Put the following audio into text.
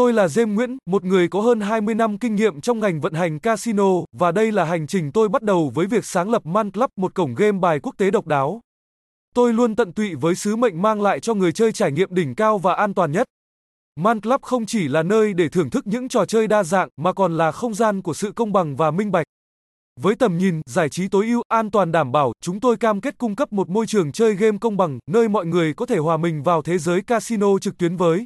Tôi là James Nguyễn, một người có hơn 20 năm kinh nghiệm trong ngành vận hành casino, và đây là hành trình tôi bắt đầu với việc sáng lập Man Club, một cổng game bài quốc tế độc đáo. Tôi luôn tận tụy với sứ mệnh mang lại cho người chơi trải nghiệm đỉnh cao và an toàn nhất. Man Club không chỉ là nơi để thưởng thức những trò chơi đa dạng mà còn là không gian của sự công bằng và minh bạch. Với tầm nhìn, giải trí tối ưu, an toàn đảm bảo, chúng tôi cam kết cung cấp một môi trường chơi game công bằng, nơi mọi người có thể hòa mình vào thế giới casino trực tuyến với